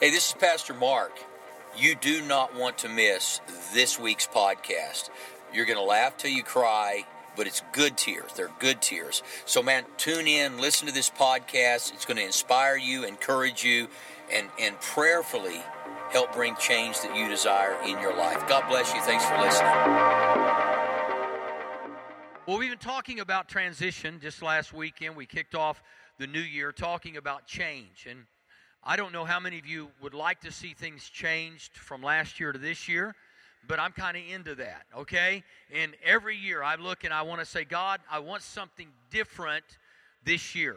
Hey, this is Pastor Mark. You do not want to miss this week's podcast. You're going to laugh till you cry, but it's good tears. They're good tears. So, man, tune in, listen to this podcast. It's going to inspire you, encourage you, and, and prayerfully help bring change that you desire in your life. God bless you. Thanks for listening. Well, we've been talking about transition just last weekend. We kicked off the new year talking about change. And I don't know how many of you would like to see things changed from last year to this year, but I'm kind of into that, okay? And every year I look and I want to say, God, I want something different this year.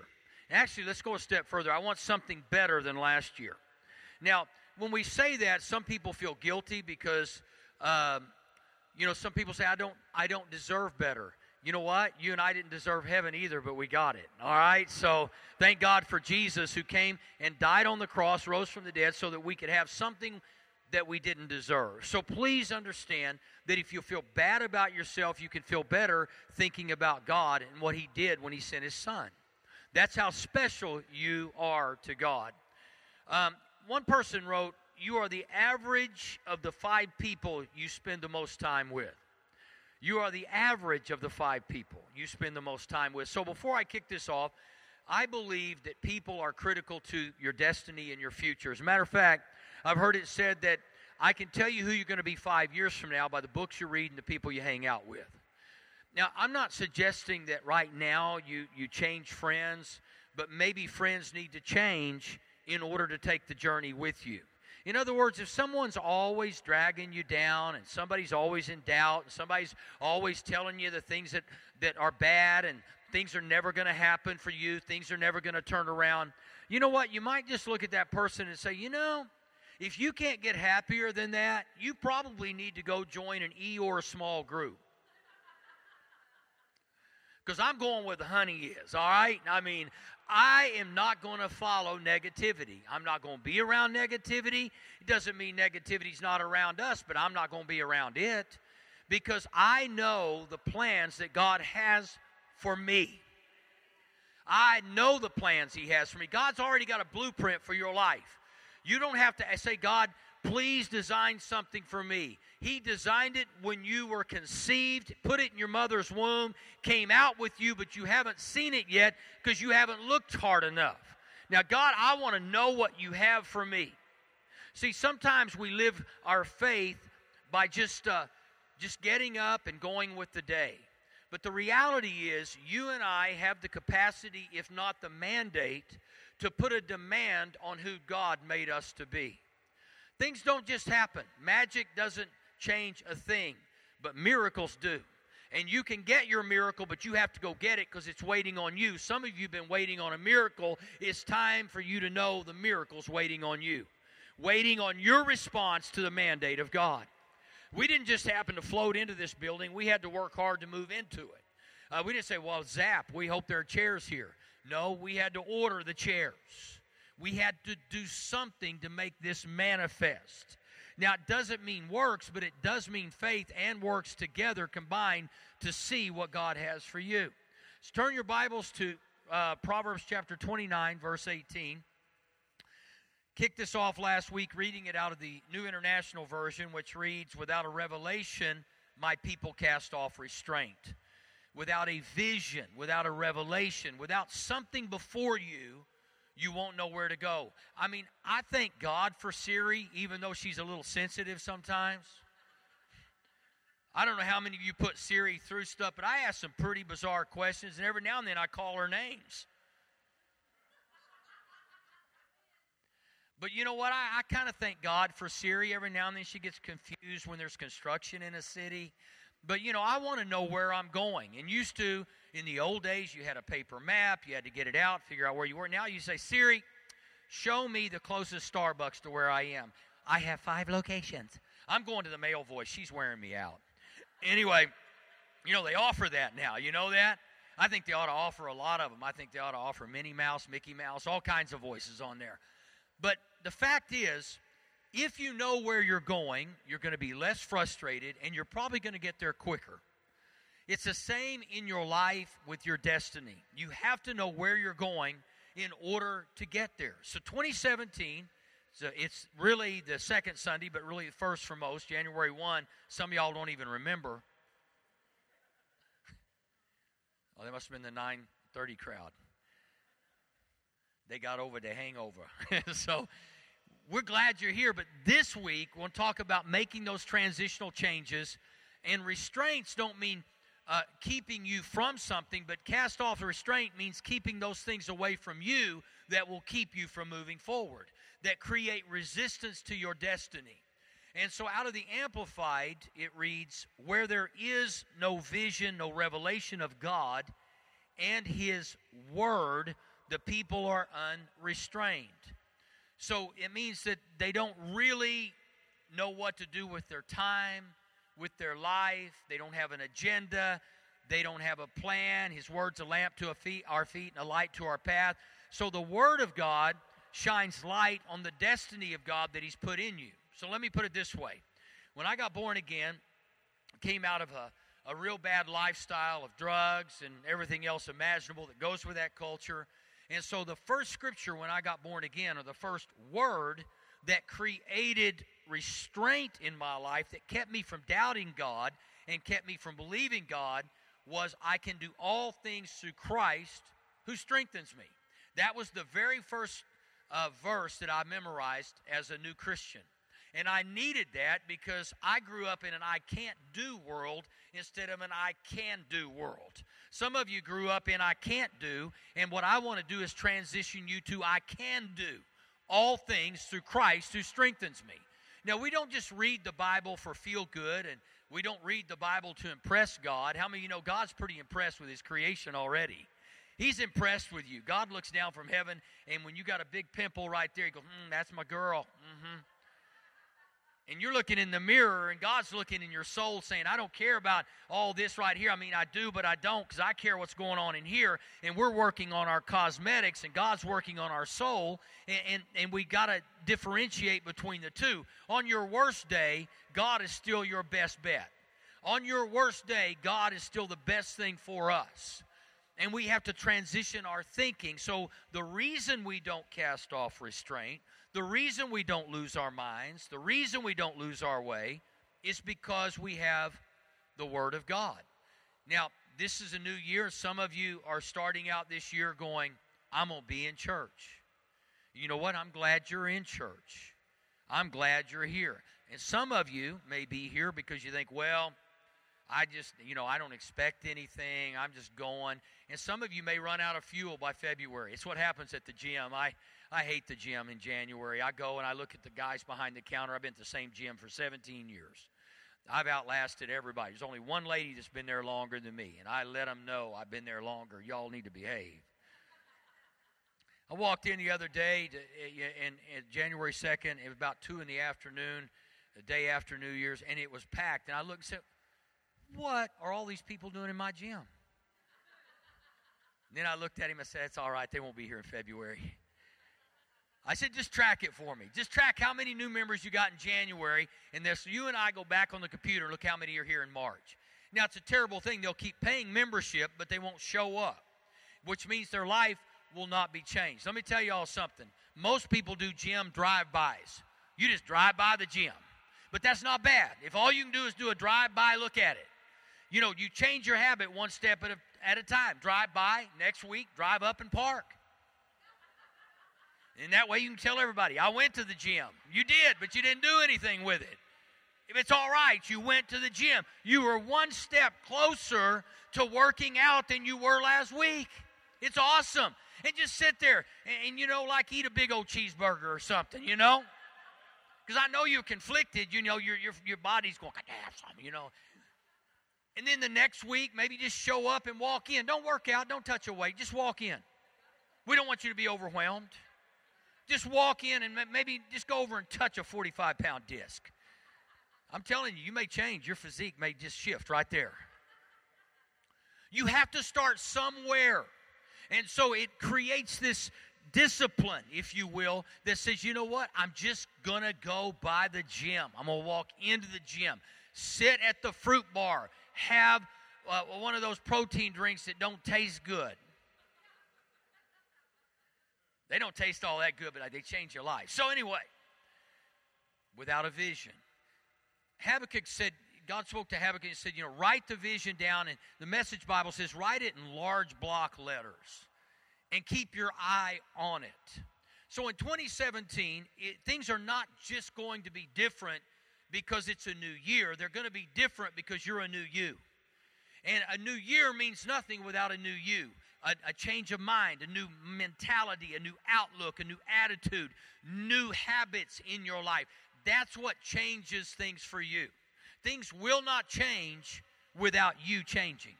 Actually, let's go a step further. I want something better than last year. Now, when we say that, some people feel guilty because, um, you know, some people say, I don't, I don't deserve better you know what? You and I didn't deserve heaven either, but we got it. All right? So thank God for Jesus who came and died on the cross, rose from the dead, so that we could have something that we didn't deserve. So please understand that if you feel bad about yourself, you can feel better thinking about God and what He did when He sent His Son. That's how special you are to God. Um, one person wrote, You are the average of the five people you spend the most time with. You are the average of the five people you spend the most time with. So before I kick this off, I believe that people are critical to your destiny and your future. As a matter of fact, I've heard it said that I can tell you who you're going to be five years from now by the books you read and the people you hang out with. Now, I'm not suggesting that right now you, you change friends, but maybe friends need to change in order to take the journey with you. In other words, if someone's always dragging you down and somebody's always in doubt and somebody's always telling you the things that, that are bad and things are never going to happen for you, things are never going to turn around, you know what? You might just look at that person and say, you know, if you can't get happier than that, you probably need to go join an E or a small group. Because I'm going where the honey is, all right? I mean, I am not going to follow negativity. I'm not going to be around negativity. It doesn't mean negativity's not around us, but I'm not going to be around it because I know the plans that God has for me. I know the plans He has for me. God's already got a blueprint for your life. You don't have to say, God, please design something for me. He designed it when you were conceived, put it in your mother's womb, came out with you, but you haven't seen it yet because you haven't looked hard enough. Now, God, I want to know what you have for me. See, sometimes we live our faith by just uh, just getting up and going with the day. But the reality is, you and I have the capacity, if not the mandate, to put a demand on who God made us to be. Things don't just happen. Magic doesn't change a thing, but miracles do. And you can get your miracle, but you have to go get it because it's waiting on you. Some of you have been waiting on a miracle. It's time for you to know the miracle's waiting on you, waiting on your response to the mandate of God. We didn't just happen to float into this building, we had to work hard to move into it. Uh, we didn't say, well, zap, we hope there are chairs here. No, we had to order the chairs. We had to do something to make this manifest. Now, it doesn't mean works, but it does mean faith and works together combined to see what God has for you. So turn your Bibles to uh, Proverbs chapter 29, verse 18. Kicked this off last week reading it out of the New International Version, which reads Without a revelation, my people cast off restraint. Without a vision, without a revelation, without something before you, you won't know where to go. I mean, I thank God for Siri, even though she's a little sensitive sometimes. I don't know how many of you put Siri through stuff, but I ask some pretty bizarre questions, and every now and then I call her names. But you know what? I, I kind of thank God for Siri. Every now and then she gets confused when there's construction in a city. But you know, I want to know where I'm going. And used to, in the old days, you had a paper map, you had to get it out, figure out where you were. Now you say, Siri, show me the closest Starbucks to where I am. I have five locations. I'm going to the male voice. She's wearing me out. Anyway, you know, they offer that now. You know that? I think they ought to offer a lot of them. I think they ought to offer Minnie Mouse, Mickey Mouse, all kinds of voices on there. But the fact is, if you know where you're going, you're going to be less frustrated and you're probably going to get there quicker. It's the same in your life with your destiny. You have to know where you're going in order to get there. So 2017, So it's really the second Sunday, but really the first for most, January 1. Some of y'all don't even remember. Oh, they must have been the 930 crowd. They got over the hangover. so we're glad you're here, but this week we'll talk about making those transitional changes. And restraints don't mean uh, keeping you from something, but cast off restraint means keeping those things away from you that will keep you from moving forward, that create resistance to your destiny. And so, out of the Amplified, it reads, Where there is no vision, no revelation of God and His Word, the people are unrestrained. So, it means that they don't really know what to do with their time, with their life. They don't have an agenda. They don't have a plan. His word's a lamp to feet, our feet and a light to our path. So the word of God shines light on the destiny of God that he's put in you. So let me put it this way. When I got born again, came out of a, a real bad lifestyle of drugs and everything else imaginable that goes with that culture. And so the first scripture when I got born again, or the first word that created restraint in my life that kept me from doubting God and kept me from believing God was I can do all things through Christ who strengthens me. That was the very first uh, verse that I memorized as a new Christian. And I needed that because I grew up in an I can't do world instead of an I can do world. Some of you grew up in I can't do, and what I want to do is transition you to I can do all things through Christ who strengthens me. Now, we don't just read the Bible for feel good and we don't read the Bible to impress God. How many of you know God's pretty impressed with His creation already? He's impressed with you. God looks down from heaven, and when you got a big pimple right there, He goes, mm, That's my girl. Mm-hmm and you're looking in the mirror and God's looking in your soul saying, I don't care about all this right here. I mean, I do, but I don't because I care what's going on in here. And we're working on our cosmetics and God's working on our soul. And, and, and we got to differentiate between the two. On your worst day, God is still your best bet. On your worst day, God is still the best thing for us. And we have to transition our thinking. So the reason we don't cast off restraint, the reason we don't lose our minds, the reason we don't lose our way, is because we have the Word of God. Now, this is a new year. Some of you are starting out this year going, I'm going to be in church. You know what? I'm glad you're in church. I'm glad you're here. And some of you may be here because you think, well, I just, you know, I don't expect anything. I'm just going. And some of you may run out of fuel by February. It's what happens at the gym. I I hate the gym in January. I go and I look at the guys behind the counter. I've been at the same gym for 17 years. I've outlasted everybody. There's only one lady that's been there longer than me, and I let them know I've been there longer. Y'all need to behave. I walked in the other day, to, eh, and, and January 2nd, it was about 2 in the afternoon, the day after New Year's, and it was packed. And I looked and said, What are all these people doing in my gym? And then I looked at him and said, It's all right. They won't be here in February. I said, just track it for me. Just track how many new members you got in January, and this you and I go back on the computer and look how many are here in March. Now it's a terrible thing. They'll keep paying membership, but they won't show up, which means their life will not be changed. Let me tell you all something. Most people do gym drive-bys. You just drive by the gym. But that's not bad. If all you can do is do a drive-by, look at it. You know, you change your habit one step at a, at a time. Drive by, next week, drive up and park. And that way you can tell everybody, I went to the gym. You did, but you didn't do anything with it. If it's all right, you went to the gym. You were one step closer to working out than you were last week. It's awesome. And just sit there and, and you know, like eat a big old cheeseburger or something, you know? Because I know you're conflicted. You know, your, your, your body's going, I have something, you know. And then the next week, maybe just show up and walk in. Don't work out. Don't touch a weight. Just walk in. We don't want you to be overwhelmed just walk in and maybe just go over and touch a 45 pound disc. I'm telling you, you may change. Your physique may just shift right there. You have to start somewhere. And so it creates this discipline, if you will, that says, you know what? I'm just going to go by the gym. I'm going to walk into the gym, sit at the fruit bar, have uh, one of those protein drinks that don't taste good. They don't taste all that good, but they change your life. So, anyway, without a vision. Habakkuk said, God spoke to Habakkuk and said, you know, write the vision down. And the message Bible says, write it in large block letters and keep your eye on it. So in 2017, it, things are not just going to be different because it's a new year. They're going to be different because you're a new you. And a new year means nothing without a new you. A, a, change of mind, a new mentality, a new outlook, a new attitude, new habits in your life. That's what changes things for you. Things will not change without you changing.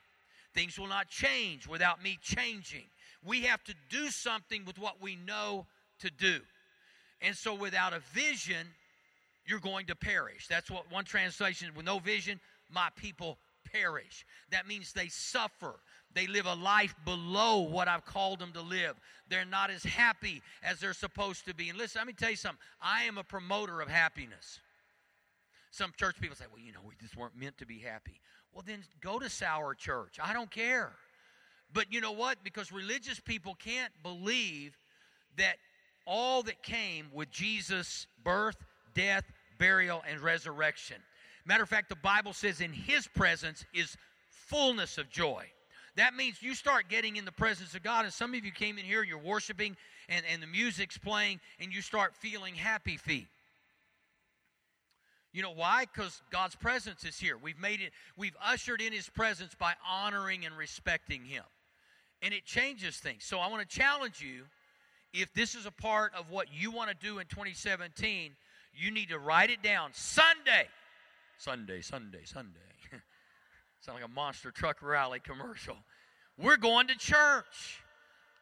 Things will not change without me changing. We have to do something with what we know to do. And so without a vision, you're going to perish. That's what one translation with no vision, my people perish. That means they suffer. They live a life below what I've called them to live. They're not as happy as they're supposed to be. And listen, let me tell you something. I am a promoter of happiness. Some church people say, well, you know, we just weren't meant to be happy. Well, then go to Sour Church. I don't care. But you know what? Because religious people can't believe that all that came with Jesus' birth, death, burial, and resurrection. Matter of fact, the Bible says in his presence is fullness of joy. That means you start getting in the presence of God, and some of you came in here, you're worshiping, and, and the music's playing, and you start feeling happy feet. You know why? Because God's presence is here. We've made it, we've ushered in His presence by honoring and respecting Him. And it changes things. So I want to challenge you if this is a part of what you want to do in 2017, you need to write it down. Sunday. Sunday, Sunday, Sunday. Sound like a monster truck rally commercial. We're going to church.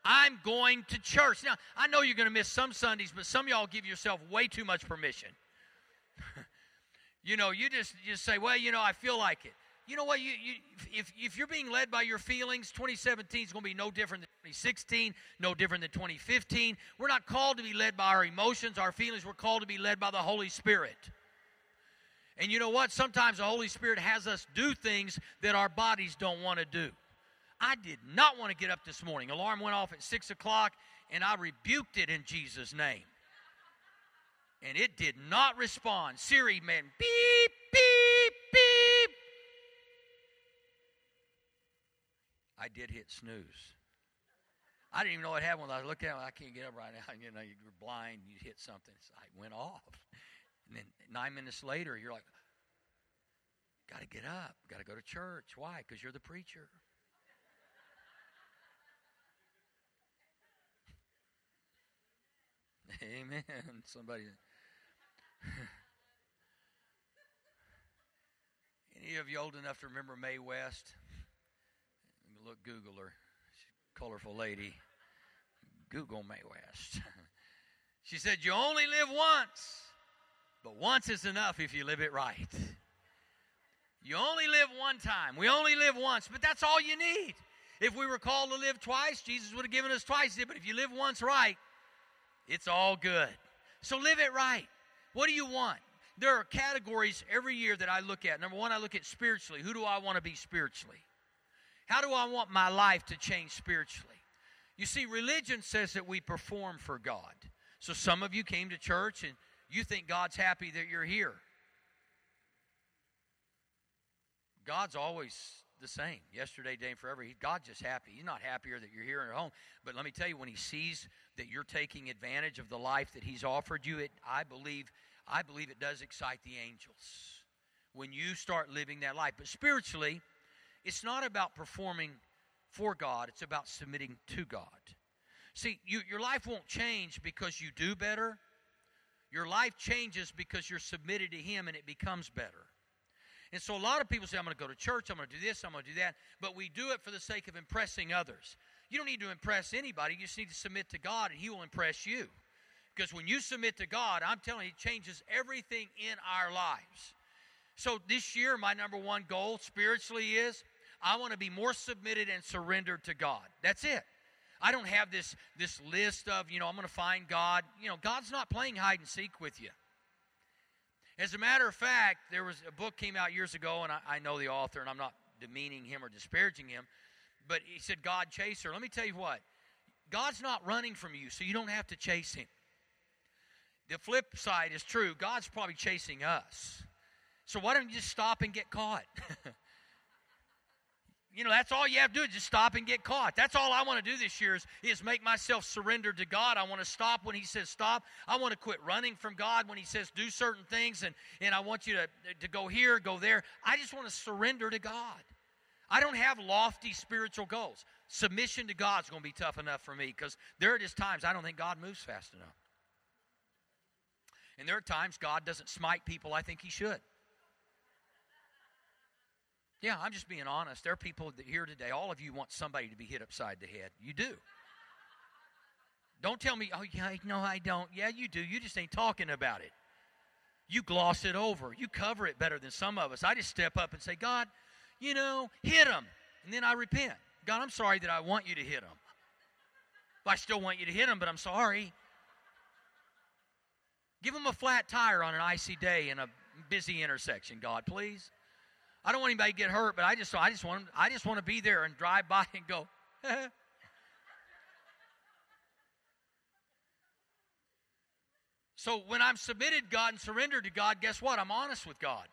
I'm going to church. Now, I know you're going to miss some Sundays, but some y'all give yourself way too much permission. you know, you just just say, well, you know, I feel like it. You know what? You, you, if, if you're being led by your feelings, 2017 is going to be no different than 2016, no different than 2015. We're not called to be led by our emotions, our feelings. We're called to be led by the Holy Spirit. And you know what? Sometimes the Holy Spirit has us do things that our bodies don't want to do. I did not want to get up this morning. Alarm went off at 6 o'clock, and I rebuked it in Jesus' name. And it did not respond. Siri, man, beep, beep, beep. I did hit snooze. I didn't even know what happened when I looked at it. I can't get up right now. You know, you're blind, you hit something. It went off. And then nine minutes later, you're like, got to get up, got to go to church. Why? Because you're the preacher. Amen. Somebody. Any of you old enough to remember Mae West? Look, Google her. She's a colorful lady. Google Mae West. she said, You only live once, but once is enough if you live it right. You only live one time. We only live once, but that's all you need. If we were called to live twice, Jesus would have given us twice. But if you live once right, it's all good. So live it right. What do you want? There are categories every year that I look at. Number one, I look at spiritually. Who do I want to be spiritually? How do I want my life to change spiritually? You see, religion says that we perform for God. So some of you came to church and you think God's happy that you're here. God's always the same, yesterday, day, and forever. God's just happy. He's not happier that you're here at home. But let me tell you, when He sees that you're taking advantage of the life that He's offered you, it I believe, I believe it does excite the angels when you start living that life. But spiritually, it's not about performing for God, it's about submitting to God. See, you, your life won't change because you do better. Your life changes because you're submitted to Him and it becomes better. And so a lot of people say, I'm going to go to church, I'm going to do this, I'm going to do that, but we do it for the sake of impressing others. You don't need to impress anybody, you just need to submit to God and He will impress you. Because when you submit to God, I'm telling you, it changes everything in our lives. So this year, my number one goal spiritually is I want to be more submitted and surrendered to God. That's it. I don't have this this list of, you know, I'm going to find God. You know, God's not playing hide and seek with you. As a matter of fact, there was a book came out years ago, and I, I know the author, and I'm not demeaning him or disparaging him, but he said, God chaser. Let me tell you what, God's not running from you, so you don't have to chase him. The flip side is true. God's probably chasing us. So why don't you just stop and get caught? you know, that's all you have to do is just stop and get caught. That's all I want to do this year is, is make myself surrendered to God. I want to stop when He says stop. I want to quit running from God when He says do certain things, and, and I want you to, to go here, go there. I just want to surrender to God. I don't have lofty spiritual goals. Submission to God is going to be tough enough for me because there are just times I don't think God moves fast enough. And there are times God doesn't smite people I think He should. Yeah, I'm just being honest. There are people that here today, all of you want somebody to be hit upside the head. You do. Don't tell me, oh, yeah, no, I don't. Yeah, you do. You just ain't talking about it. You gloss it over. You cover it better than some of us. I just step up and say, God, you know, hit him. And then I repent. God, I'm sorry that I want you to hit him. I still want you to hit him, but I'm sorry. Give him a flat tire on an icy day in a busy intersection, God, please. I don't want anybody to get hurt, but I just I just want I just want to be there and drive by and go. so when I'm submitted God and surrendered to God, guess what? I'm honest with God.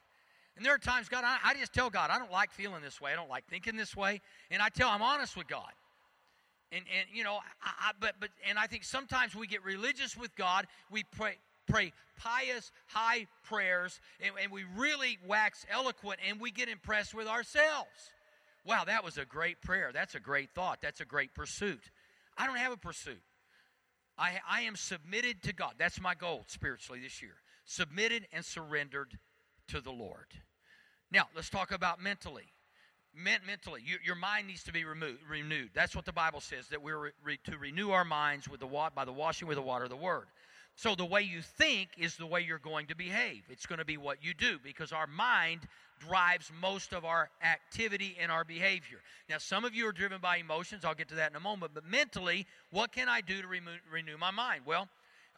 And there are times, God, I, I just tell God, I don't like feeling this way. I don't like thinking this way. And I tell, I'm honest with God. And, and you know, I, I, but, but, and I think sometimes we get religious with God. We pray, pray pious, high prayers, and, and we really wax eloquent, and we get impressed with ourselves. Wow, that was a great prayer. That's a great thought. That's a great pursuit. I don't have a pursuit. I, I am submitted to God. That's my goal spiritually this year. Submitted and surrendered to the Lord. Now, let's talk about mentally. mentally, you, your mind needs to be renewed. That's what the Bible says, that we're re- to renew our minds with the by the washing with the water of the Word. So the way you think is the way you're going to behave. It's going to be what you do because our mind drives most of our activity and our behavior. Now, some of you are driven by emotions. I'll get to that in a moment. But mentally, what can I do to remo- renew my mind? Well,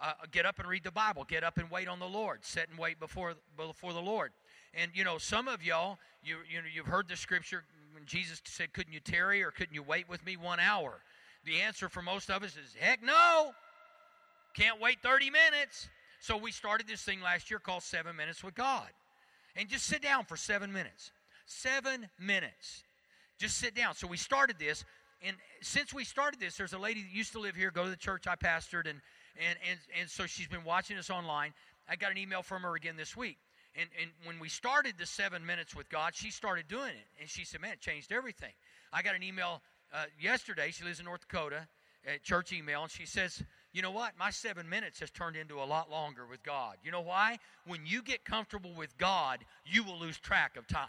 uh, get up and read the Bible. Get up and wait on the Lord. Sit and wait before before the Lord. And you know, some of y'all, you you know, you've heard the scripture when Jesus said, "Couldn't you tarry or couldn't you wait with me one hour?" The answer for most of us is, "Heck no! Can't wait 30 minutes." So we started this thing last year called Seven Minutes with God, and just sit down for seven minutes. Seven minutes. Just sit down. So we started this, and since we started this, there's a lady that used to live here, go to the church I pastored, and and, and, and so she's been watching us online. I got an email from her again this week. And, and when we started the seven minutes with God, she started doing it. And she said, man, it changed everything. I got an email uh, yesterday. She lives in North Dakota, at church email, and she says, you know what? My seven minutes has turned into a lot longer with God. You know why? When you get comfortable with God, you will lose track of time.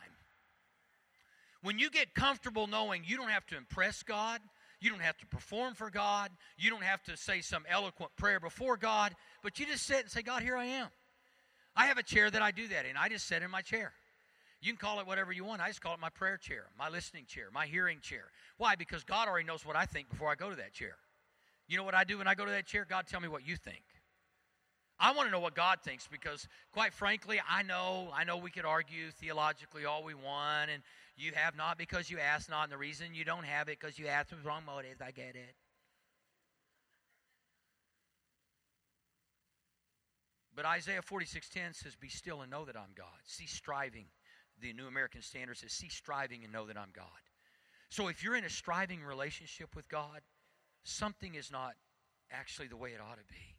When you get comfortable knowing you don't have to impress God, you don't have to perform for God. You don't have to say some eloquent prayer before God, but you just sit and say, God, here I am. I have a chair that I do that in. I just sit in my chair. You can call it whatever you want. I just call it my prayer chair, my listening chair, my hearing chair. Why? Because God already knows what I think before I go to that chair. You know what I do when I go to that chair? God, tell me what you think. I want to know what God thinks because, quite frankly, I know I know we could argue theologically all we want, and you have not because you ask not, and the reason you don't have it because you ask with wrong motives. I get it. But Isaiah 46:10 says, "Be still and know that I'm God." See striving. The New American Standard says, "See striving and know that I'm God." So if you're in a striving relationship with God, something is not actually the way it ought to be.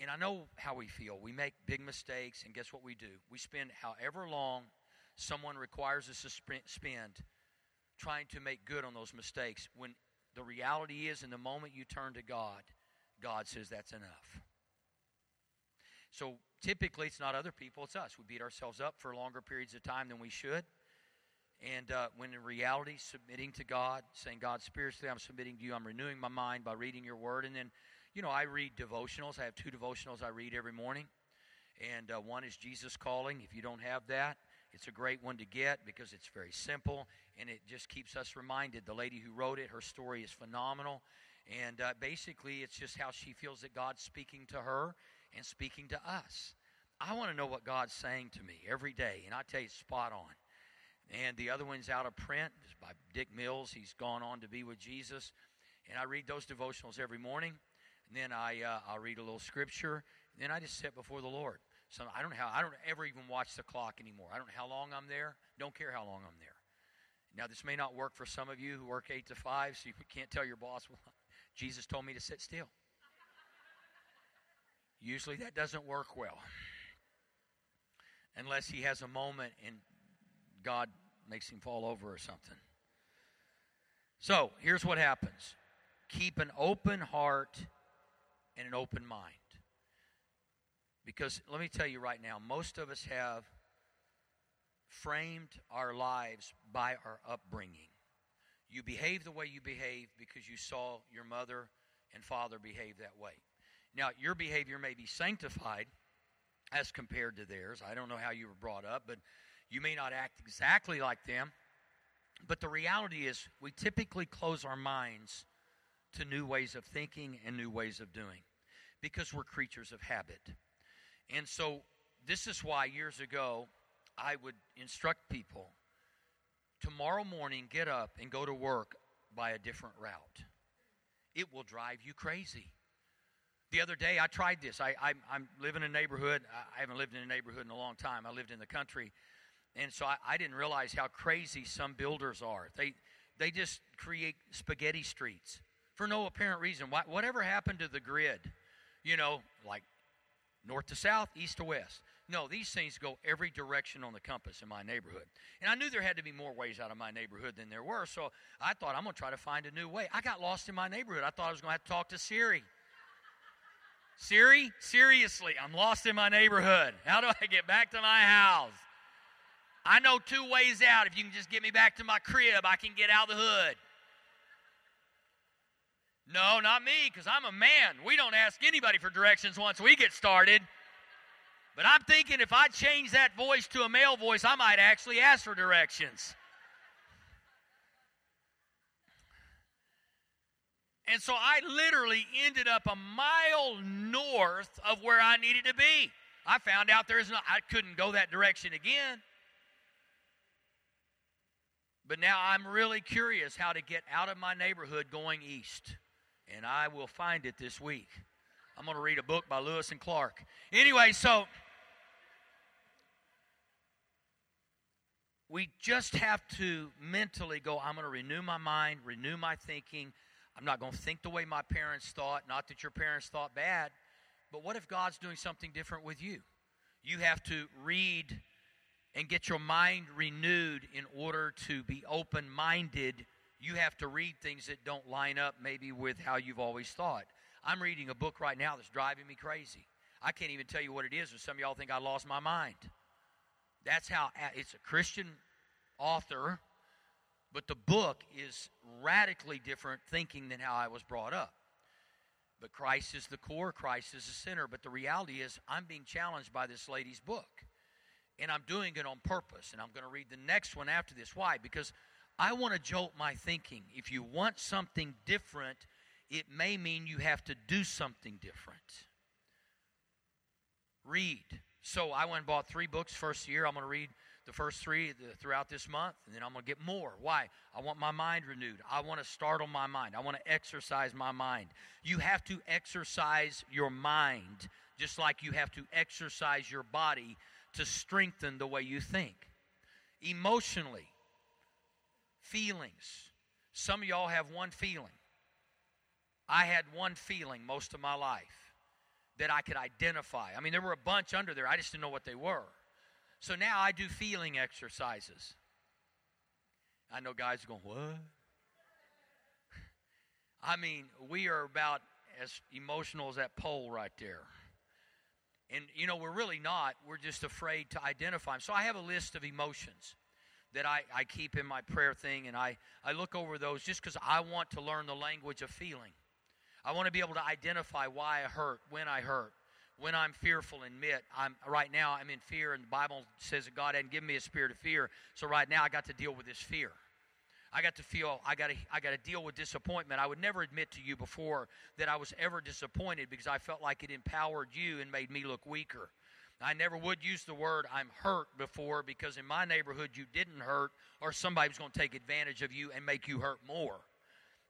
And I know how we feel. We make big mistakes, and guess what we do? We spend however long someone requires us to spend trying to make good on those mistakes when the reality is in the moment you turn to God, God says that's enough. So typically it's not other people, it's us. We beat ourselves up for longer periods of time than we should. And uh, when in reality, submitting to God, saying, God, spiritually, I'm submitting to you. I'm renewing my mind by reading your word. And then, you know, I read devotionals. I have two devotionals I read every morning. And uh, one is Jesus Calling. If you don't have that, it's a great one to get because it's very simple and it just keeps us reminded. The lady who wrote it, her story is phenomenal. And uh, basically, it's just how she feels that God's speaking to her and speaking to us. I want to know what God's saying to me every day, and I tell you, spot on. And the other one's out of print it's by Dick Mills. He's gone on to be with Jesus. And I read those devotionals every morning. And then I uh, I'll read a little scripture. And then I just sit before the Lord. So I don't know how I don't ever even watch the clock anymore. I don't know how long I'm there. Don't care how long I'm there. Now this may not work for some of you who work eight to five, so you can't tell your boss, well, Jesus told me to sit still. Usually that doesn't work well. Unless he has a moment and God makes him fall over or something. So here's what happens keep an open heart and an open mind. Because let me tell you right now, most of us have framed our lives by our upbringing. You behave the way you behave because you saw your mother and father behave that way. Now, your behavior may be sanctified as compared to theirs. I don't know how you were brought up, but you may not act exactly like them. But the reality is, we typically close our minds to new ways of thinking and new ways of doing because we're creatures of habit. And so, this is why years ago I would instruct people tomorrow morning, get up and go to work by a different route. It will drive you crazy. The other day, I tried this. I, I, am living in a neighborhood. I haven't lived in a neighborhood in a long time. I lived in the country. And so I, I didn't realize how crazy some builders are. They, they just create spaghetti streets for no apparent reason. Why, Whatever happened to the grid? You know, like north to south, east to west. No, these things go every direction on the compass in my neighborhood. And I knew there had to be more ways out of my neighborhood than there were, so I thought I'm going to try to find a new way. I got lost in my neighborhood. I thought I was going to have to talk to Siri. Siri, seriously, I'm lost in my neighborhood. How do I get back to my house? I know two ways out. If you can just get me back to my crib, I can get out of the hood. No, not me, because I'm a man. We don't ask anybody for directions once we get started. But I'm thinking if I change that voice to a male voice, I might actually ask for directions. And so I literally ended up a mile north of where I needed to be. I found out there's no, I couldn't go that direction again. But now I'm really curious how to get out of my neighborhood going east. And I will find it this week. I'm going to read a book by Lewis and Clark. Anyway, so we just have to mentally go, I'm going to renew my mind, renew my thinking. I'm not going to think the way my parents thought. Not that your parents thought bad, but what if God's doing something different with you? You have to read and get your mind renewed in order to be open minded. You have to read things that don't line up maybe with how you've always thought. I'm reading a book right now that's driving me crazy. I can't even tell you what it is, and some of y'all think I lost my mind. That's how it's a Christian author, but the book is radically different thinking than how I was brought up. But Christ is the core, Christ is the center. But the reality is, I'm being challenged by this lady's book. And I'm doing it on purpose. And I'm going to read the next one after this. Why? Because I want to jolt my thinking. If you want something different, it may mean you have to do something different. Read. So I went and bought three books first year. I'm going to read the first three throughout this month, and then I'm going to get more. Why? I want my mind renewed. I want to startle my mind. I want to exercise my mind. You have to exercise your mind just like you have to exercise your body to strengthen the way you think. Emotionally, feelings. Some of y'all have one feeling. I had one feeling most of my life that I could identify. I mean, there were a bunch under there, I just didn't know what they were. So now I do feeling exercises. I know guys are going, What? I mean, we are about as emotional as that pole right there. And, you know, we're really not. We're just afraid to identify them. So I have a list of emotions that I, I keep in my prayer thing, and I, I look over those just because I want to learn the language of feeling. I want to be able to identify why I hurt, when I hurt, when I'm fearful and admit I'm right now I'm in fear and the Bible says that God hadn't given me a spirit of fear. So right now I got to deal with this fear. I got to feel I got to I got to deal with disappointment. I would never admit to you before that I was ever disappointed because I felt like it empowered you and made me look weaker. I never would use the word I'm hurt before because in my neighborhood you didn't hurt or somebody was going to take advantage of you and make you hurt more.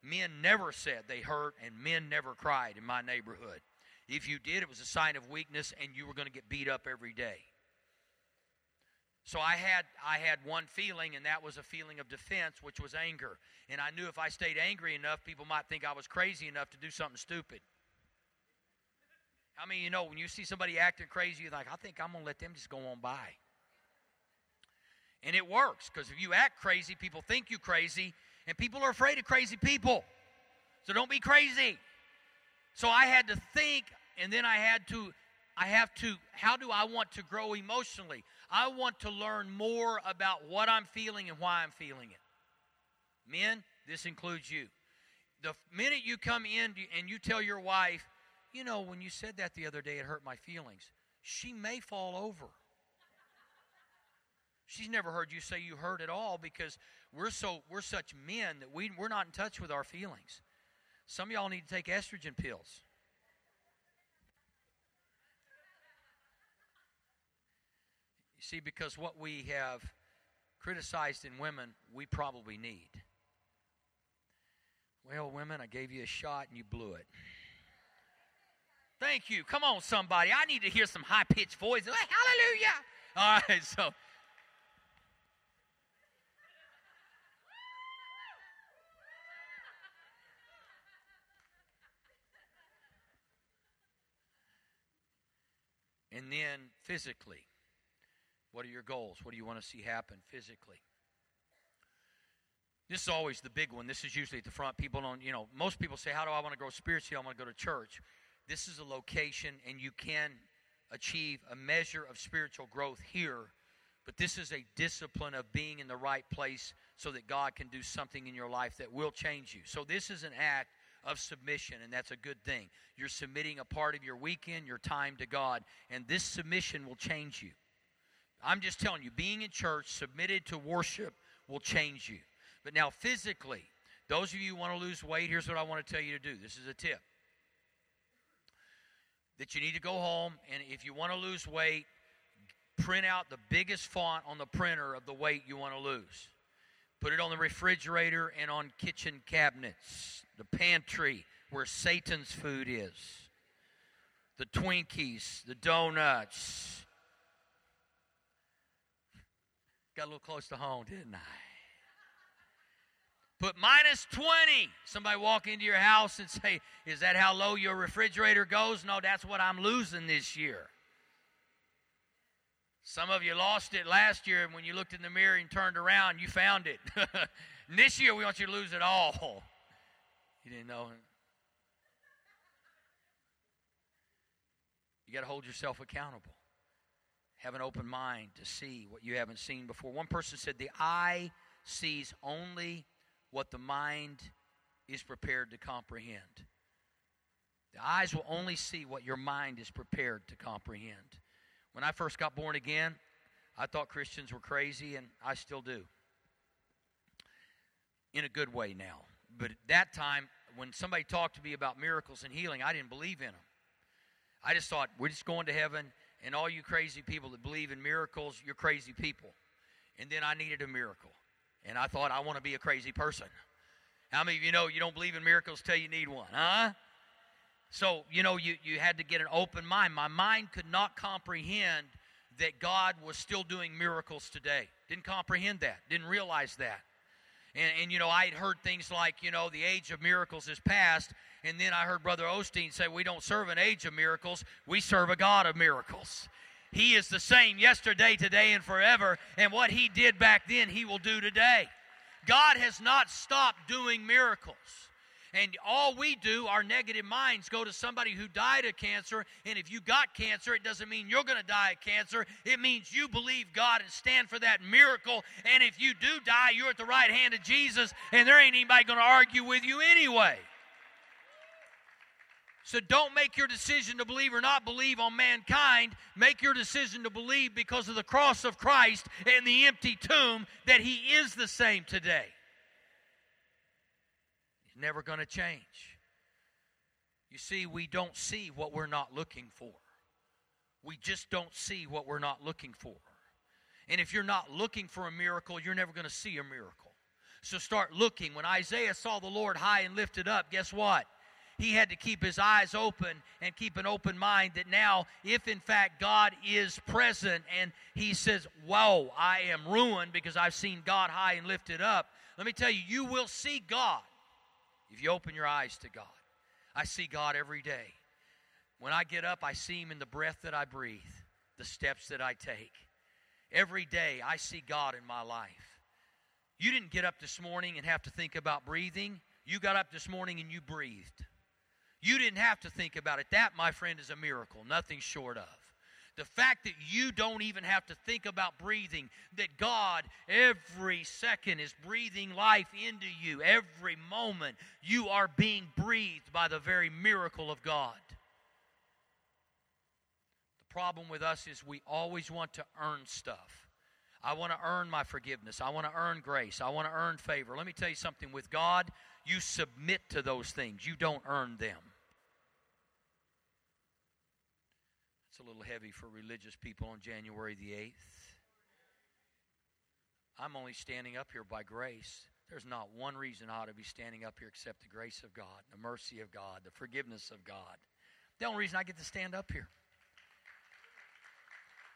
men never said they hurt and men never cried in my neighborhood. If you did, it was a sign of weakness and you were going to get beat up every day. So I had I had one feeling and that was a feeling of defense which was anger. And I knew if I stayed angry enough people might think I was crazy enough to do something stupid. I mean, you know, when you see somebody acting crazy, you're like, I think I'm to let them just go on by. And it works because if you act crazy, people think you crazy, and people are afraid of crazy people. So don't be crazy. So I had to think, and then I had to, I have to, how do I want to grow emotionally? I want to learn more about what I'm feeling and why I'm feeling it. Men, this includes you. The minute you come in and you tell your wife, you know, when you said that the other day, it hurt my feelings, she may fall over. She's never heard you say you hurt at all because we're so we're such men that we we're not in touch with our feelings. Some of y'all need to take estrogen pills. See, because what we have criticized in women, we probably need. Well, women, I gave you a shot and you blew it. Thank you. Come on, somebody. I need to hear some high pitched voices. Hallelujah. All right, so And then physically, what are your goals? What do you want to see happen physically? This is always the big one. This is usually at the front. People don't, you know, most people say, How do I want to grow spiritually? I want to go to church. This is a location, and you can achieve a measure of spiritual growth here, but this is a discipline of being in the right place so that God can do something in your life that will change you. So, this is an act of submission, and that's a good thing. You're submitting a part of your weekend, your time to God, and this submission will change you. I'm just telling you, being in church, submitted to worship, will change you. But now, physically, those of you who want to lose weight, here's what I want to tell you to do. This is a tip that you need to go home, and if you want to lose weight, print out the biggest font on the printer of the weight you want to lose. Put it on the refrigerator and on kitchen cabinets, the pantry where Satan's food is, the Twinkies, the donuts. Got a little close to home, didn't I? Put minus 20. Somebody walk into your house and say, Is that how low your refrigerator goes? No, that's what I'm losing this year. Some of you lost it last year, and when you looked in the mirror and turned around, you found it. this year, we want you to lose it all. You didn't know. You got to hold yourself accountable. Have an open mind to see what you haven't seen before. One person said, The eye sees only what the mind is prepared to comprehend. The eyes will only see what your mind is prepared to comprehend. When I first got born again, I thought Christians were crazy, and I still do. In a good way now. But at that time, when somebody talked to me about miracles and healing, I didn't believe in them. I just thought, we're just going to heaven, and all you crazy people that believe in miracles, you're crazy people. And then I needed a miracle. And I thought, I want to be a crazy person. How many of you know you don't believe in miracles till you need one, huh? So, you know, you, you had to get an open mind. My mind could not comprehend that God was still doing miracles today. Didn't comprehend that, didn't realize that. And, and, you know, I had heard things like, you know, the age of miracles is past. And then I heard Brother Osteen say, we don't serve an age of miracles, we serve a God of miracles. He is the same yesterday, today, and forever. And what He did back then, He will do today. God has not stopped doing miracles. And all we do, our negative minds go to somebody who died of cancer. And if you got cancer, it doesn't mean you're going to die of cancer. It means you believe God and stand for that miracle. And if you do die, you're at the right hand of Jesus, and there ain't anybody going to argue with you anyway. So don't make your decision to believe or not believe on mankind. Make your decision to believe because of the cross of Christ and the empty tomb that He is the same today never going to change. You see, we don't see what we're not looking for. We just don't see what we're not looking for. And if you're not looking for a miracle, you're never going to see a miracle. So start looking. When Isaiah saw the Lord high and lifted up, guess what? He had to keep his eyes open and keep an open mind that now, if in fact God is present and he says, Whoa, I am ruined because I've seen God high and lifted up, let me tell you, you will see God if you open your eyes to God. I see God every day. When I get up, I see Him in the breath that I breathe, the steps that I take. Every day, I see God in my life. You didn't get up this morning and have to think about breathing. You got up this morning and you breathed. You didn't have to think about it. That, my friend, is a miracle, nothing short of. The fact that you don't even have to think about breathing, that God every second is breathing life into you, every moment you are being breathed by the very miracle of God. The problem with us is we always want to earn stuff. I want to earn my forgiveness. I want to earn grace. I want to earn favor. Let me tell you something with God, you submit to those things, you don't earn them. It's a little heavy for religious people on January the 8th. I'm only standing up here by grace. There's not one reason I ought to be standing up here except the grace of God, the mercy of God, the forgiveness of God. The only reason I get to stand up here.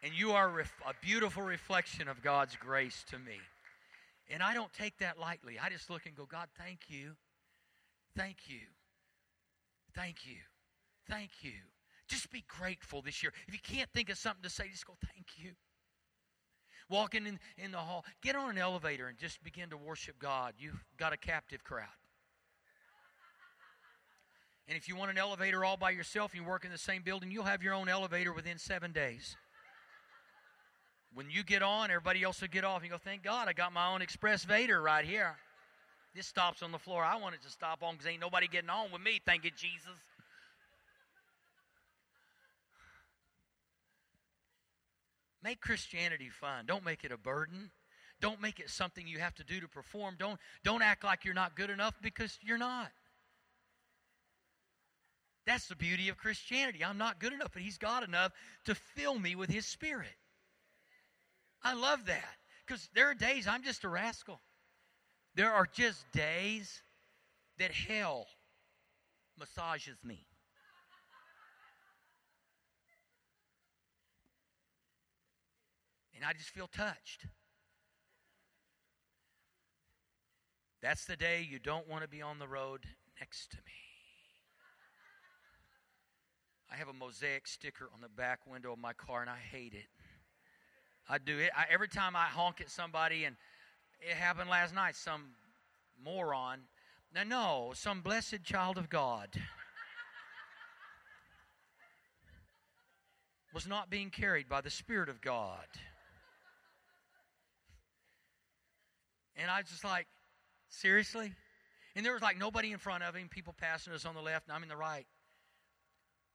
And you are a beautiful reflection of God's grace to me. And I don't take that lightly. I just look and go, God, thank you. Thank you. Thank you. Thank you. Just be grateful this year. If you can't think of something to say, just go, thank you. Walking in, in the hall, get on an elevator and just begin to worship God. You've got a captive crowd. And if you want an elevator all by yourself you work in the same building, you'll have your own elevator within seven days. When you get on, everybody else will get off. You go, thank God I got my own express Vader right here. This stops on the floor I want it to stop on because ain't nobody getting on with me. Thank you, Jesus. Make Christianity fun. Don't make it a burden. Don't make it something you have to do to perform. Don't, don't act like you're not good enough because you're not. That's the beauty of Christianity. I'm not good enough, but He's God enough to fill me with His Spirit. I love that because there are days I'm just a rascal. There are just days that hell massages me. And I just feel touched. That's the day you don't want to be on the road next to me. I have a mosaic sticker on the back window of my car and I hate it. I do it. I, every time I honk at somebody, and it happened last night, some moron. Now, no, some blessed child of God was not being carried by the Spirit of God. And I was just like, seriously? And there was like nobody in front of him, people passing us on the left, and I'm in the right.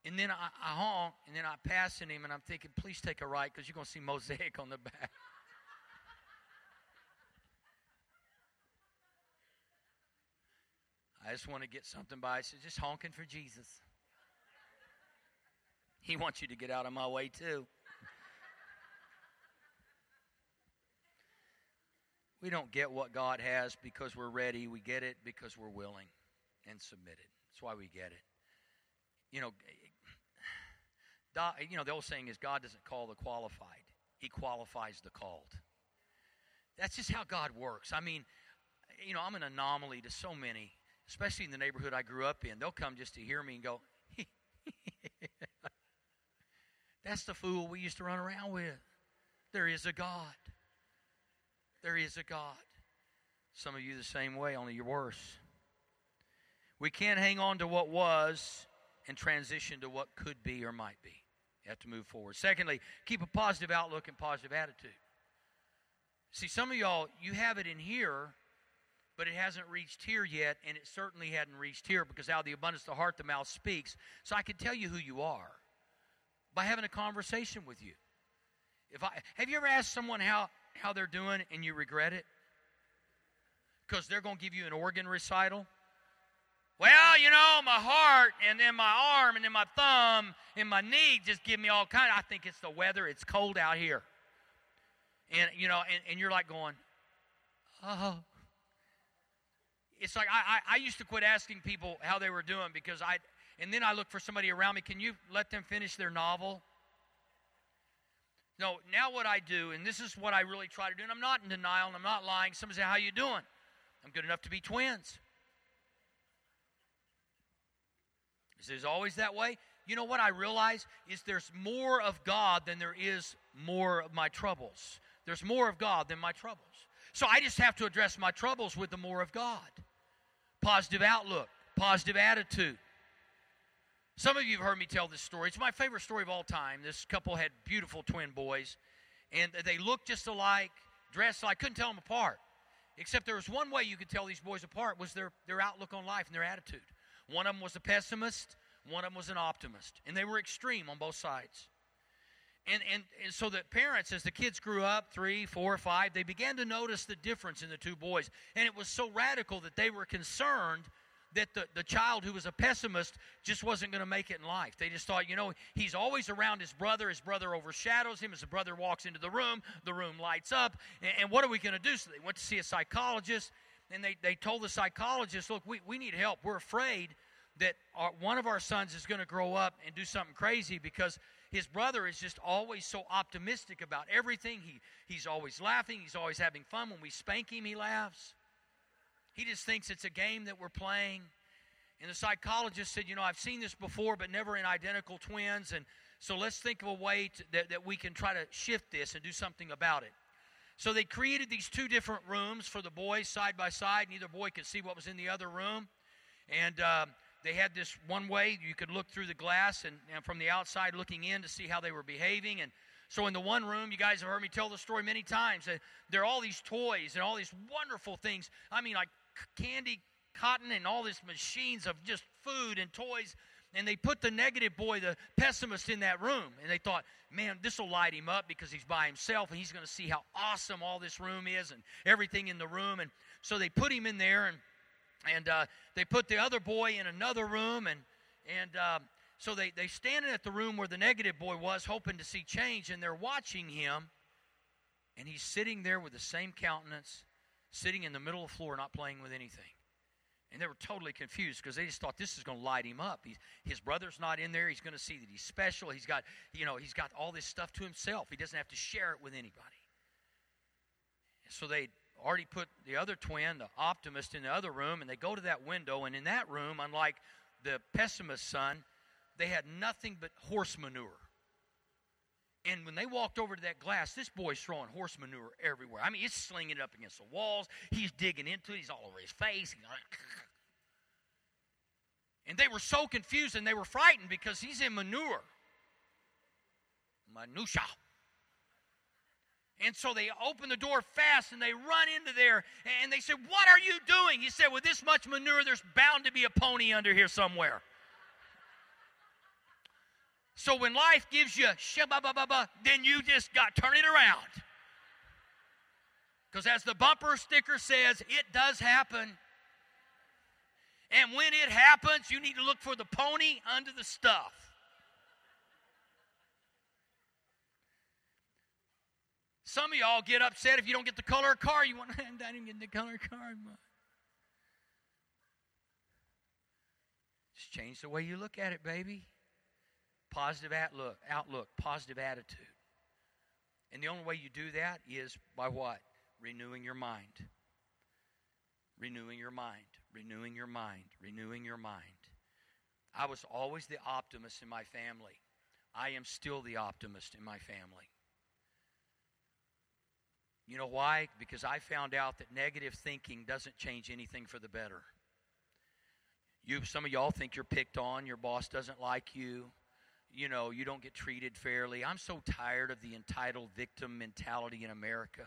And then I, I honk, and then I pass in him, and I'm thinking, please take a right because you're going to see mosaic on the back. I just want to get something by. Said, just honking for Jesus. He wants you to get out of my way, too. We don't get what God has because we're ready. We get it because we're willing and submitted. That's why we get it. You know, you know the old saying is God doesn't call the qualified; He qualifies the called. That's just how God works. I mean, you know, I'm an anomaly to so many, especially in the neighborhood I grew up in. They'll come just to hear me and go, "That's the fool we used to run around with." There is a God. There is a God. Some of you the same way, only you're worse. We can't hang on to what was and transition to what could be or might be. You have to move forward. Secondly, keep a positive outlook and positive attitude. See, some of y'all, you have it in here, but it hasn't reached here yet, and it certainly hadn't reached here because out of the abundance of the heart, the mouth speaks. So I can tell you who you are by having a conversation with you. If I have you ever asked someone how how they're doing and you regret it? Because they're going to give you an organ recital. Well, you know, my heart and then my arm and then my thumb and my knee just give me all kind. I think it's the weather. It's cold out here. And you know, and, and you're like going, oh, it's like I, I, I used to quit asking people how they were doing because I, and then I look for somebody around me. Can you let them finish their novel? No, now what I do, and this is what I really try to do, and I'm not in denial and I'm not lying. Somebody say, How you doing? I'm good enough to be twins. Is it always that way? You know what I realize is there's more of God than there is more of my troubles. There's more of God than my troubles. So I just have to address my troubles with the more of God. Positive outlook, positive attitude. Some of you have heard me tell this story. It's my favorite story of all time. This couple had beautiful twin boys, and they looked just alike, dressed. I couldn't tell them apart. Except there was one way you could tell these boys apart was their, their outlook on life and their attitude. One of them was a pessimist, one of them was an optimist. And they were extreme on both sides. And, and, and so the parents, as the kids grew up, three, four, five, they began to notice the difference in the two boys. And it was so radical that they were concerned that the, the child who was a pessimist just wasn't going to make it in life. They just thought, you know, he's always around his brother. His brother overshadows him. As the brother walks into the room, the room lights up. And, and what are we going to do? So they went to see a psychologist, and they, they told the psychologist, look, we, we need help. We're afraid that our, one of our sons is going to grow up and do something crazy because his brother is just always so optimistic about everything. He, he's always laughing. He's always having fun. When we spank him, he laughs. He just thinks it's a game that we're playing. And the psychologist said, You know, I've seen this before, but never in identical twins. And so let's think of a way to, that, that we can try to shift this and do something about it. So they created these two different rooms for the boys side by side. Neither boy could see what was in the other room. And uh, they had this one way you could look through the glass and, and from the outside looking in to see how they were behaving. And so in the one room, you guys have heard me tell the story many times. That There are all these toys and all these wonderful things. I mean, like candy, cotton, and all these machines of just food and toys. And they put the negative boy, the pessimist, in that room. And they thought, man, this will light him up because he's by himself and he's going to see how awesome all this room is and everything in the room. And so they put him in there and, and uh, they put the other boy in another room. And, and uh, so they, they standing at the room where the negative boy was, hoping to see change. And they're watching him. And he's sitting there with the same countenance, sitting in the middle of the floor, not playing with anything. And they were totally confused because they just thought this is going to light him up. He's, his brother's not in there. He's going to see that he's special. He's got, you know, he's got all this stuff to himself. He doesn't have to share it with anybody. So they already put the other twin, the optimist, in the other room, and they go to that window. And in that room, unlike the pessimist son, they had nothing but horse manure. And when they walked over to that glass, this boy's throwing horse manure everywhere. I mean, he's slinging it up against the walls. He's digging into it. He's all over his face. And they were so confused and they were frightened because he's in manure. Minutia. And so they open the door fast and they run into there and they said, What are you doing? He said, With this much manure, there's bound to be a pony under here somewhere. So when life gives you shabba then you just got turn it around. Because as the bumper sticker says, it does happen. And when it happens, you need to look for the pony under the stuff. Some of y'all get upset if you don't get the color of car you want. I didn't get the color of car. Just change the way you look at it, baby positive outlook, outlook, positive attitude. And the only way you do that is by what? Renewing your mind. Renewing your mind, renewing your mind, renewing your mind. I was always the optimist in my family. I am still the optimist in my family. You know why? Because I found out that negative thinking doesn't change anything for the better. You some of y'all think you're picked on, your boss doesn't like you, you know, you don't get treated fairly. I'm so tired of the entitled victim mentality in America.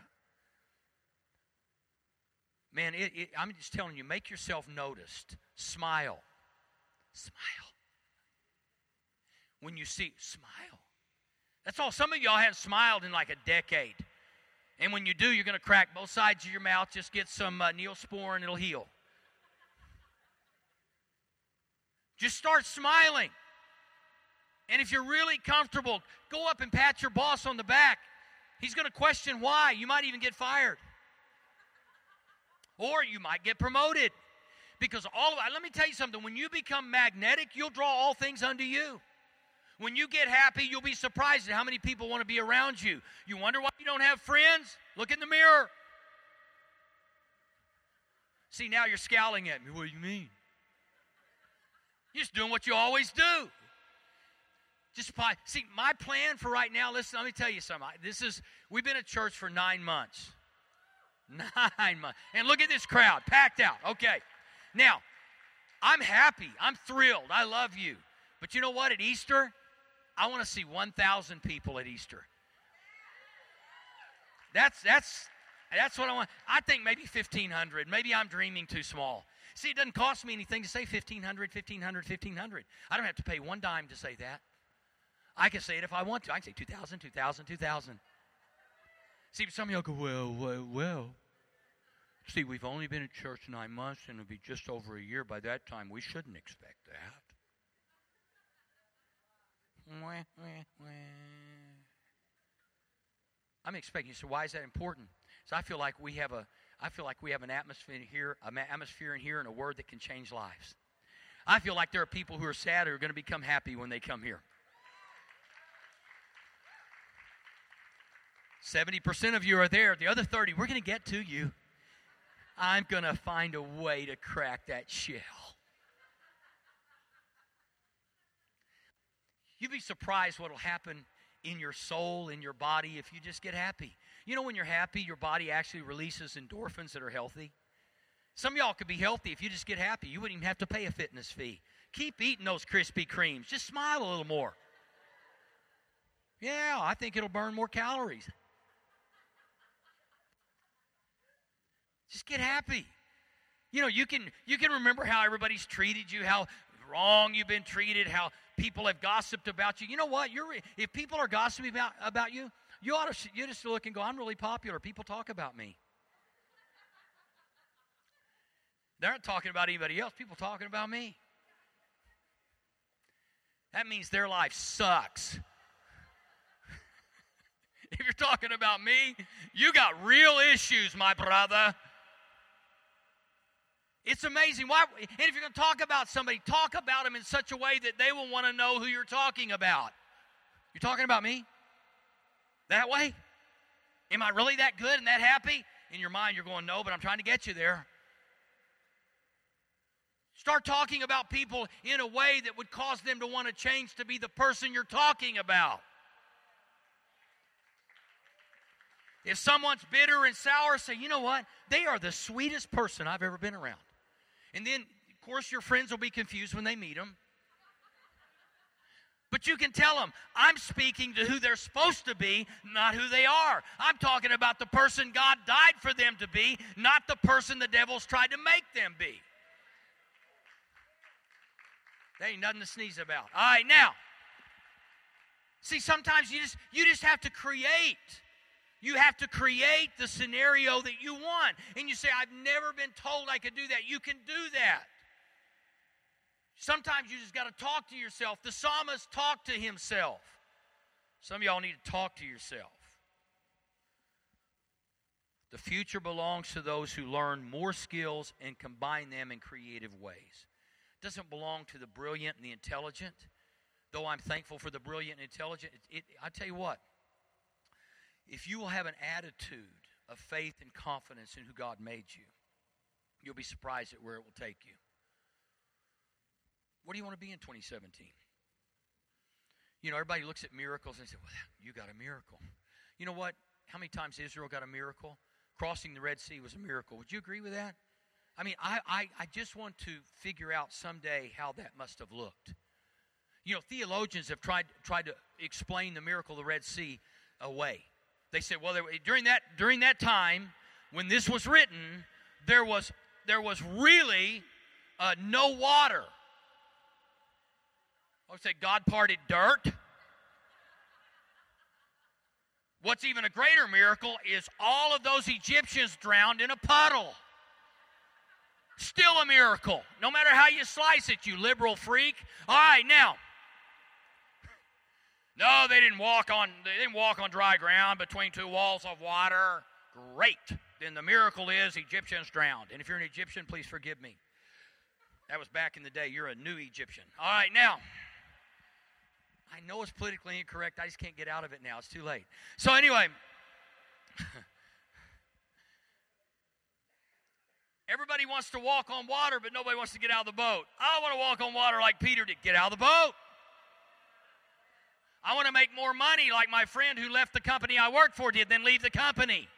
Man, it, it, I'm just telling you, make yourself noticed. Smile. Smile. When you see, smile. That's all. Some of y'all haven't smiled in like a decade. And when you do, you're going to crack both sides of your mouth. Just get some uh, Neosporin, it'll heal. Just start smiling. And if you're really comfortable, go up and pat your boss on the back. He's going to question why. You might even get fired. Or you might get promoted. Because all of let me tell you something, when you become magnetic, you'll draw all things unto you. When you get happy, you'll be surprised at how many people want to be around you. You wonder why you don't have friends? Look in the mirror. See, now you're scowling at me. What do you mean? You're just doing what you always do. Just see, my plan for right now, listen, let me tell you something. This is, we've been at church for nine months. Nine months. And look at this crowd, packed out. Okay. Now, I'm happy. I'm thrilled. I love you. But you know what? At Easter, I want to see 1,000 people at Easter. That's that's that's what I want. I think maybe 1,500. Maybe I'm dreaming too small. See, it doesn't cost me anything to say 1,500, 1,500, 1,500. I don't have to pay one dime to say that. I can say it if I want to. I can say 2,000, 2,000, 2,000. See, some of y'all go, well, well, well. See, we've only been in church nine months and it'll be just over a year. By that time, we shouldn't expect that. I'm expecting. So why is that important? So I feel like we have a I feel like we have an atmosphere in here, an atmosphere in here, and a word that can change lives. I feel like there are people who are sad who are going to become happy when they come here. 70% of you are there. The other 30, we're going to get to you. I'm going to find a way to crack that shell. You'd be surprised what will happen in your soul, in your body, if you just get happy. You know, when you're happy, your body actually releases endorphins that are healthy. Some of y'all could be healthy if you just get happy. You wouldn't even have to pay a fitness fee. Keep eating those Krispy Kremes. Just smile a little more. Yeah, I think it'll burn more calories. Just get happy. You know, you can you can remember how everybody's treated you, how wrong you've been treated, how people have gossiped about you. You know what? You're if people are gossiping about, about you, you ought to you just look and go, I'm really popular. People talk about me. They're not talking about anybody else. People talking about me. That means their life sucks. if you're talking about me, you got real issues, my brother. It's amazing. Why? And if you're going to talk about somebody, talk about them in such a way that they will want to know who you're talking about. You're talking about me? That way? Am I really that good and that happy? In your mind, you're going, no, but I'm trying to get you there. Start talking about people in a way that would cause them to want to change to be the person you're talking about. If someone's bitter and sour, say, you know what? They are the sweetest person I've ever been around. And then, of course, your friends will be confused when they meet them. But you can tell them, I'm speaking to who they're supposed to be, not who they are. I'm talking about the person God died for them to be, not the person the devil's tried to make them be. There ain't nothing to sneeze about. All right, now. See, sometimes you just you just have to create you have to create the scenario that you want. And you say, I've never been told I could do that. You can do that. Sometimes you just got to talk to yourself. The psalmist talked to himself. Some of y'all need to talk to yourself. The future belongs to those who learn more skills and combine them in creative ways. It doesn't belong to the brilliant and the intelligent. Though I'm thankful for the brilliant and intelligent, it, it, I tell you what, if you will have an attitude of faith and confidence in who God made you, you'll be surprised at where it will take you. What do you want to be in 2017? You know, everybody looks at miracles and says, Well, you got a miracle. You know what? How many times Israel got a miracle? Crossing the Red Sea was a miracle. Would you agree with that? I mean, I, I, I just want to figure out someday how that must have looked. You know, theologians have tried, tried to explain the miracle of the Red Sea away. They said, well, there, during that during that time when this was written, there was there was really uh, no water. I would say God parted dirt. What's even a greater miracle is all of those Egyptians drowned in a puddle. Still a miracle. No matter how you slice it, you liberal freak. All right, now, no, they didn't walk on they didn't walk on dry ground between two walls of water. Great. Then the miracle is Egyptians drowned. And if you're an Egyptian, please forgive me. That was back in the day. You're a new Egyptian. All right, now. I know it's politically incorrect. I just can't get out of it now. It's too late. So, anyway. Everybody wants to walk on water, but nobody wants to get out of the boat. I want to walk on water like Peter did. Get out of the boat. I want to make more money like my friend who left the company I worked for did, then leave the company.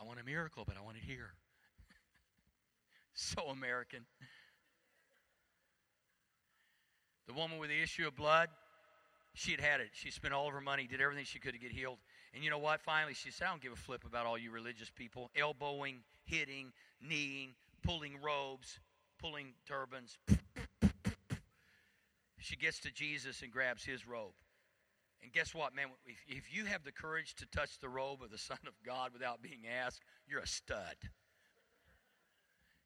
I want a miracle, but I want it here. so American. The woman with the issue of blood, she had had it. She spent all of her money, did everything she could to get healed. And you know what? Finally, she said, I don't give a flip about all you religious people elbowing, hitting, kneeing, pulling robes, pulling turbans. She gets to Jesus and grabs his robe. And guess what, man? If, if you have the courage to touch the robe of the Son of God without being asked, you're a stud.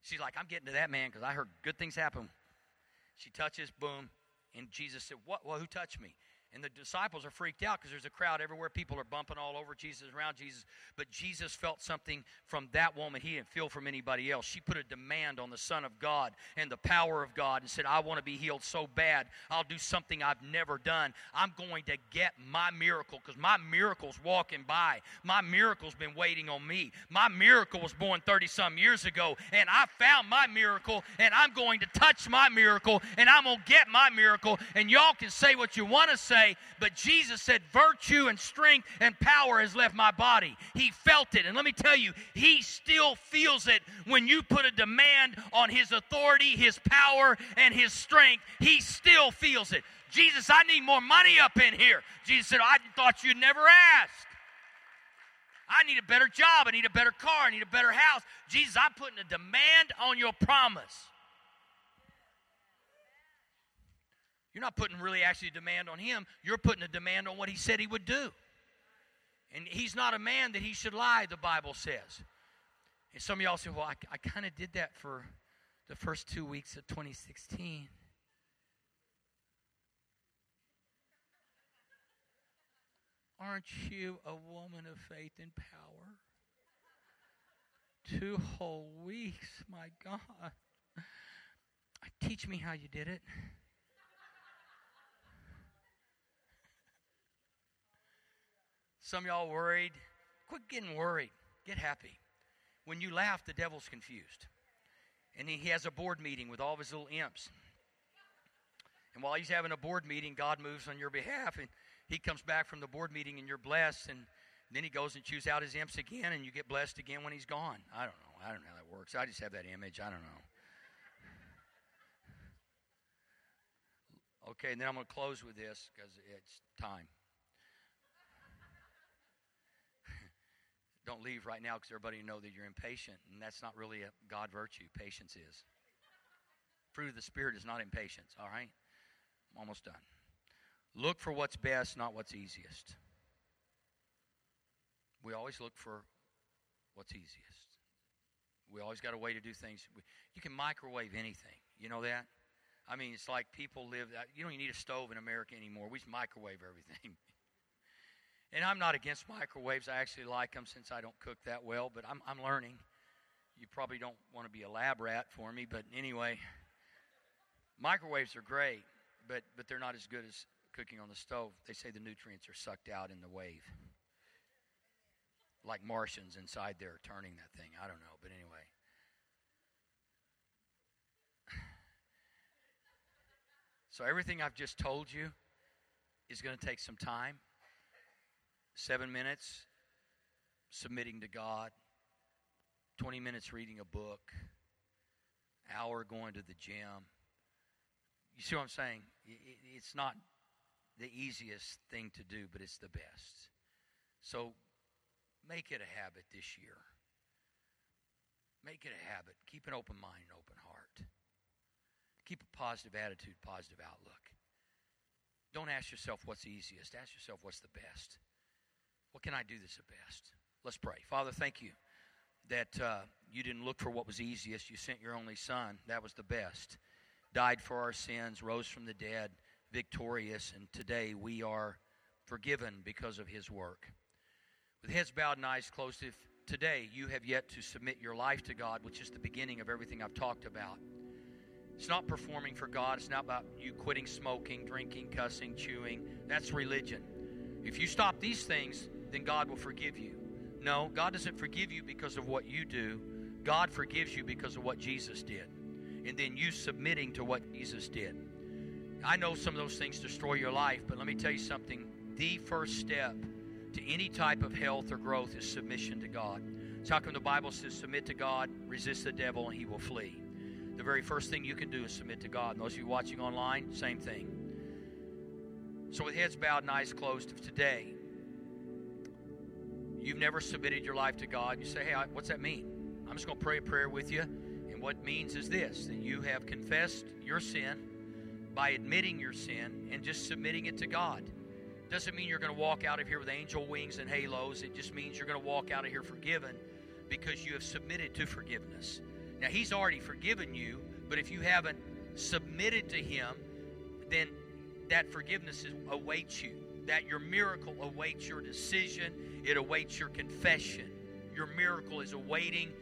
She's like, I'm getting to that man because I heard good things happen. She touches, boom, and Jesus said, What? Well, who touched me? And the disciples are freaked out because there's a crowd everywhere. People are bumping all over Jesus, around Jesus. But Jesus felt something from that woman he didn't feel from anybody else. She put a demand on the Son of God and the power of God and said, I want to be healed so bad. I'll do something I've never done. I'm going to get my miracle because my miracle's walking by. My miracle's been waiting on me. My miracle was born 30 some years ago. And I found my miracle and I'm going to touch my miracle and I'm going to get my miracle. And y'all can say what you want to say say, but Jesus said, Virtue and strength and power has left my body. He felt it. And let me tell you, He still feels it when you put a demand on His authority, His power, and His strength. He still feels it. Jesus, I need more money up in here. Jesus said, I thought you'd never ask. I need a better job. I need a better car. I need a better house. Jesus, I'm putting a demand on your promise. You're not putting really actually a demand on him. You're putting a demand on what he said he would do. And he's not a man that he should lie, the Bible says. And some of y'all say, well, I, I kind of did that for the first two weeks of 2016. Aren't you a woman of faith and power? Two whole weeks, my God. Teach me how you did it. Some y'all worried. Quit getting worried. Get happy. When you laugh, the devil's confused. And he has a board meeting with all of his little imps. And while he's having a board meeting, God moves on your behalf. And he comes back from the board meeting and you're blessed. And then he goes and chews out his imps again and you get blessed again when he's gone. I don't know. I don't know how that works. I just have that image. I don't know. Okay, and then I'm going to close with this because it's time. Don't leave right now because everybody know that you're impatient, and that's not really a God virtue. Patience is. Fruit of the Spirit is not impatience, all right? I'm almost done. Look for what's best, not what's easiest. We always look for what's easiest. We always got a way to do things. You can microwave anything. You know that? I mean, it's like people live. Uh, you don't even need a stove in America anymore. We just microwave everything. And I'm not against microwaves. I actually like them since I don't cook that well, but I'm, I'm learning. You probably don't want to be a lab rat for me, but anyway, microwaves are great, but, but they're not as good as cooking on the stove. They say the nutrients are sucked out in the wave. Like Martians inside there turning that thing. I don't know, but anyway. So, everything I've just told you is going to take some time seven minutes submitting to God, 20 minutes reading a book, hour going to the gym. You see what I'm saying? It's not the easiest thing to do, but it's the best. So make it a habit this year. Make it a habit. Keep an open mind and open heart. Keep a positive attitude, positive outlook. Don't ask yourself what's easiest. Ask yourself what's the best. What can I do that's the best? Let's pray. Father, thank you that uh, you didn't look for what was easiest. You sent your only son. That was the best. Died for our sins, rose from the dead, victorious, and today we are forgiven because of his work. With heads bowed and eyes closed, if today you have yet to submit your life to God, which is the beginning of everything I've talked about. It's not performing for God. It's not about you quitting smoking, drinking, cussing, chewing. That's religion. If you stop these things, then God will forgive you. No, God doesn't forgive you because of what you do. God forgives you because of what Jesus did. And then you submitting to what Jesus did. I know some of those things destroy your life, but let me tell you something. The first step to any type of health or growth is submission to God. So, how come the Bible says, submit to God, resist the devil, and he will flee? The very first thing you can do is submit to God. And those of you watching online, same thing. So, with heads bowed and eyes closed, today you've never submitted your life to God, you say, hey, what's that mean? I'm just going to pray a prayer with you. And what means is this that you have confessed your sin by admitting your sin and just submitting it to God. Doesn't mean you're going to walk out of here with angel wings and halos. It just means you're going to walk out of here forgiven because you have submitted to forgiveness. Now, He's already forgiven you, but if you haven't submitted to Him, then that forgiveness awaits you. That your miracle awaits your decision, it awaits your confession. Your miracle is awaiting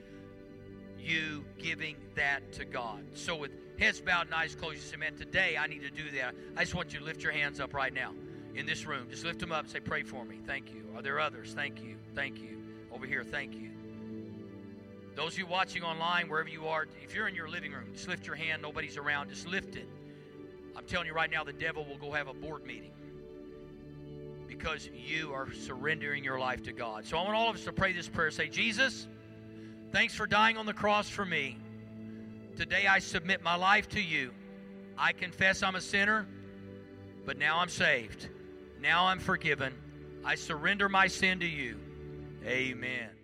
you giving that to God. So, with heads bowed and eyes closed, you say, Man, today I need to do that. I just want you to lift your hands up right now in this room. Just lift them up. Say, Pray for me. Thank you. Are there others? Thank you. Thank you. Over here, thank you. Those of you watching online, wherever you are, if you're in your living room, just lift your hand. Nobody's around. Just lift it. I'm telling you right now, the devil will go have a board meeting because you are surrendering your life to God. So I want all of us to pray this prayer. Say, Jesus, thanks for dying on the cross for me. Today I submit my life to you. I confess I'm a sinner, but now I'm saved. Now I'm forgiven. I surrender my sin to you. Amen.